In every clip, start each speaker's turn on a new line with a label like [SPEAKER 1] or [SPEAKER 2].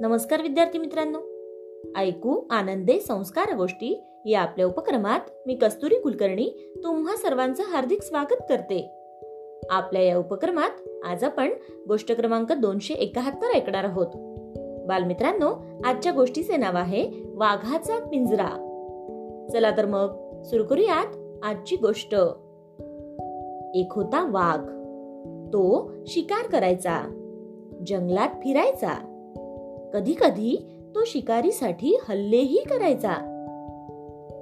[SPEAKER 1] नमस्कार विद्यार्थी मित्रांनो. ऐकू आनंदे संस्कार गोष्टी या आपल्या उपक्रमात मी कस्तुरी कुलकर्णी तुम्हा सर्वांचं हार्दिक स्वागत करते. आपल्या या उपक्रमात आज आपण गोष्ट क्रमांक दोनशे एकाहत्तर ऐकणार आहोत. बालमित्रांनो आजच्या गोष्टीचे नाव आहे वाघाचा पिंजरा. चला तर मग सुरू करूयात आजची गोष्ट. एक होता वाघ. तो शिकार करायचा. जंगलात फिरायचा. कधी कधी तो शिकारीसाठी हल्लेही करायचा.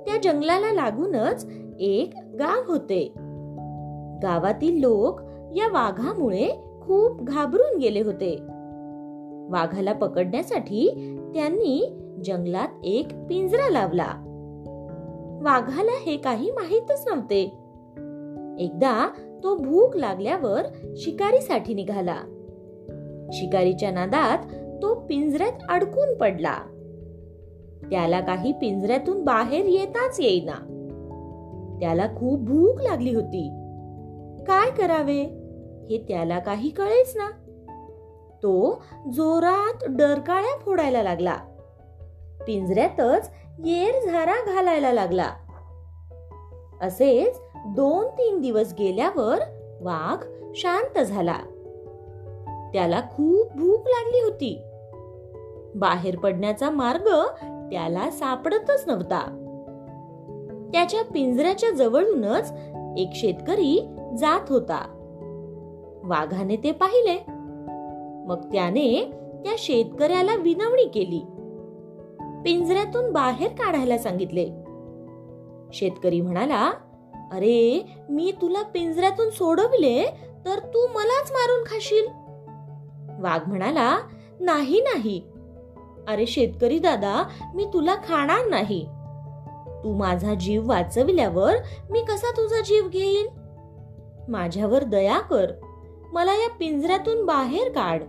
[SPEAKER 1] त्या जंगलाला लागूनच एक गाव होते. गावातील लोक या वाघामुळे खूप घाबरून गेले होते. वाघाला पकडण्यासाठी त्यांनी जंगलात एक पिंजरा लावला. वाघाला हे काही माहीतच नव्हते. एकदा तो भूक लागल्यावर शिकारीसाठी निघाला. शिकारीच्या नादात तो पिंजऱ्यात अडकून पडला. त्याला काही पिंजऱ्यातून बाहेर येताच येईना. त्याला खूप भूक लागली होती. काय करावे? हे त्याला काही कळेच ना. तो जोरात डरकाळ्या फोडायला लागला. पिंजऱ्यातच येर झारा घालायला लागला. असेच दोन तीन दिवस गेल्यावर वाघ शांत झाला. त्याला खूप भूक लागली होती. बाहेर पडण्याचा मार्ग त्याला सापडतच नव्हता. त्याच्या पिंजऱ्याच्या जवळूनच एक शेतकरी जात होता. वाघाने ते पाहिले. मग त्याने त्या शेतकऱ्याला विनवणी केली. पिंजऱ्यातून बाहेर काढायला सांगितले. शेतकरी म्हणाला अरे मी तुला पिंजऱ्यातून सोडविले तर तू मलाच मारून खाशील. वाघ म्हणाला नाही नाही. अरे शेतकरी दादा मी तुला खाणार नाही. तू माझा जीव वाचविल्यावर मी कसा तुझा जीव घेईन? माझ्यावर दया कर. मला या पिंजऱ्यातून बाहेर काढ.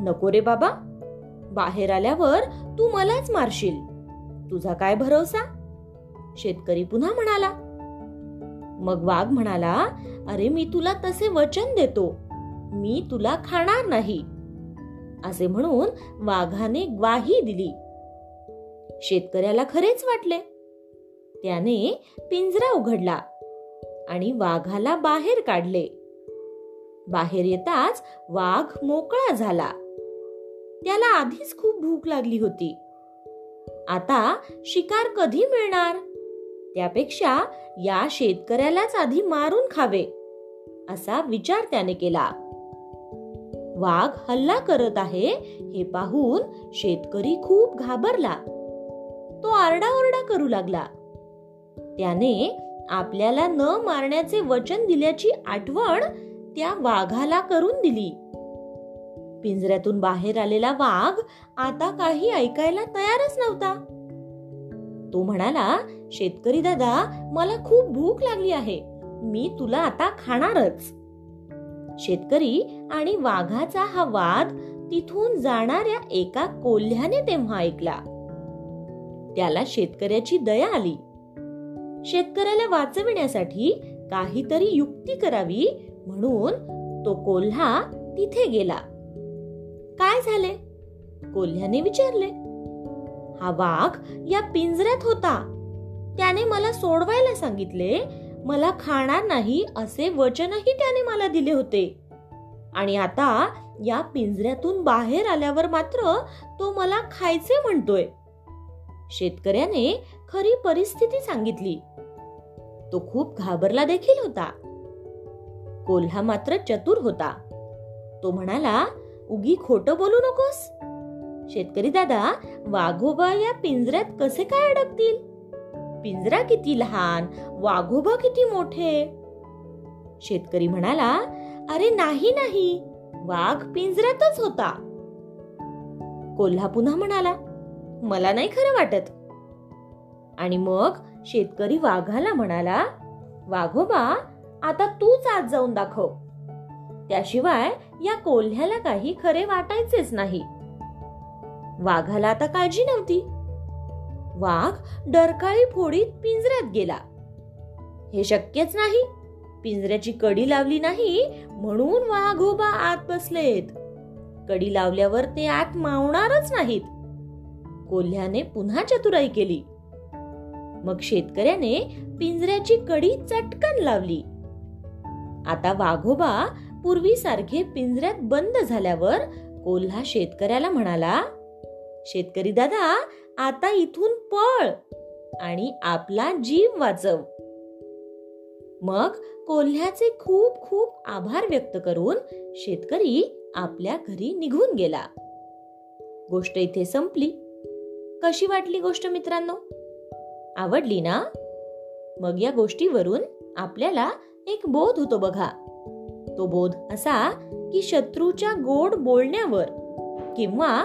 [SPEAKER 1] नको रे बाबा. बाहेर आल्यावर तू मलाच मारशील. तुझा काय भरोसा? शेतकरी पुन्हा म्हणाला. मग वाघ म्हणाला अरे मी तुला तसे वचन देतो. मी तुला खाणार नाही. असे म्हणून वाघाने ग्वाही दिली. शेतकऱ्याला खरेच वाटले. त्याने पिंजरा उघडला आणि वाघाला बाहेर काढले. बाहेर येताच वाघ मोकळा झाला. त्याला आधीच खूप भूक लागली होती. आता शिकार कधी मिळणार? त्यापेक्षा या शेतकऱ्यालाच आधी मारून खावे असा विचार त्याने केला. वाघ हल्ला करत आहे हे पाहून शेतकरी खूप घाबरला. तो आरडाओरडा करू लागला. त्याने आपल्याला न मारण्याचे वचन दिल्याची आठवण त्या वाघाला करून दिली. पिंजऱ्यातून बाहेर आलेला वाघ आता काही ऐकायला तयारच नव्हता. तो म्हणाला शेतकरी दादा मला खूप भूक लागली आहे. मी तुला आता खाणारच. शेतकरी आणि वाघाचा हा वाद तिथून जाणाऱ्या एका कोल्ह्याने तेव्हा ऐकला. त्याला शेतकऱ्याची दया आली. शेतकऱ्याला वाचविण्यासाठी काहीतरी युक्ती करावी म्हणून तो कोल्हा तिथे गेला. काय झाले? कोल्ह्याने विचारले. हा वाघ या पिंजऱ्यात होता. त्याने मला सोडवायला सांगितले मला खाणार नाही असे वचनही त्याने मला दिले होते. आणि आता या पिंजऱ्यातून बाहेर आल्यावर मात्र तो मला खायचे म्हणतोय. शेतकऱ्याने खरी परिस्थिती सांगितली. तो खूप घाबरला देखील होता. कोल्हा मात्र चतुर होता. तो म्हणाला उगी खोट बोलू नकोस. शेतकरी दादा वाघोबा या पिंजऱ्यात कसे काय अडकतील? पिंजरा किती लहान वाघोबा किती मोठे. शेतकरी म्हणाला अरे नाही नाही वाघ पिंजऱ्यातच होता. कोल्हा पुन्हा म्हणाला मला नाही खरं वाटत. आणि मग शेतकरी वाघाला म्हणाला वाघोबा आता तूच आज जाऊन दाखव. त्याशिवाय या कोल्ह्याला काही खरे वाटायचेच नाही. वाघाला आता काळजी नव्हती. वाघ डरकाळी फोडीत पिंजऱ्यात गेला. हे शक्यच नाही. पिंजऱ्याची कडी लावली नाही म्हणून वाघोबा आत बसलेत. कडी लावल्यावर ते आत मावणारच नाहीत. कोल्ह्याने पुन्हा चतुराई केली. मग शेतकऱ्याने पिंजऱ्याची कडी चटकन लावली. आता वाघोबा पूर्वीसारखे पिंजऱ्यात बंद झाल्यावर कोल्हा शेतकऱ्याला म्हणाला शेतकरी दादा आता इथून पळ आणि आपला जीव वाचव. मग कोल्ह्याचे खूप खूप आभार व्यक्त करून शेतकरी आपल्या घरी निघून गेला. गोष्ट इथे संपली. कशी वाटली गोष्ट मित्रांनो? आवडली ना? मग या गोष्टीवरून आपल्याला एक बोध होतो बघा. तो बोध असा की शत्रूच्या गोड बोलण्यावर किंवा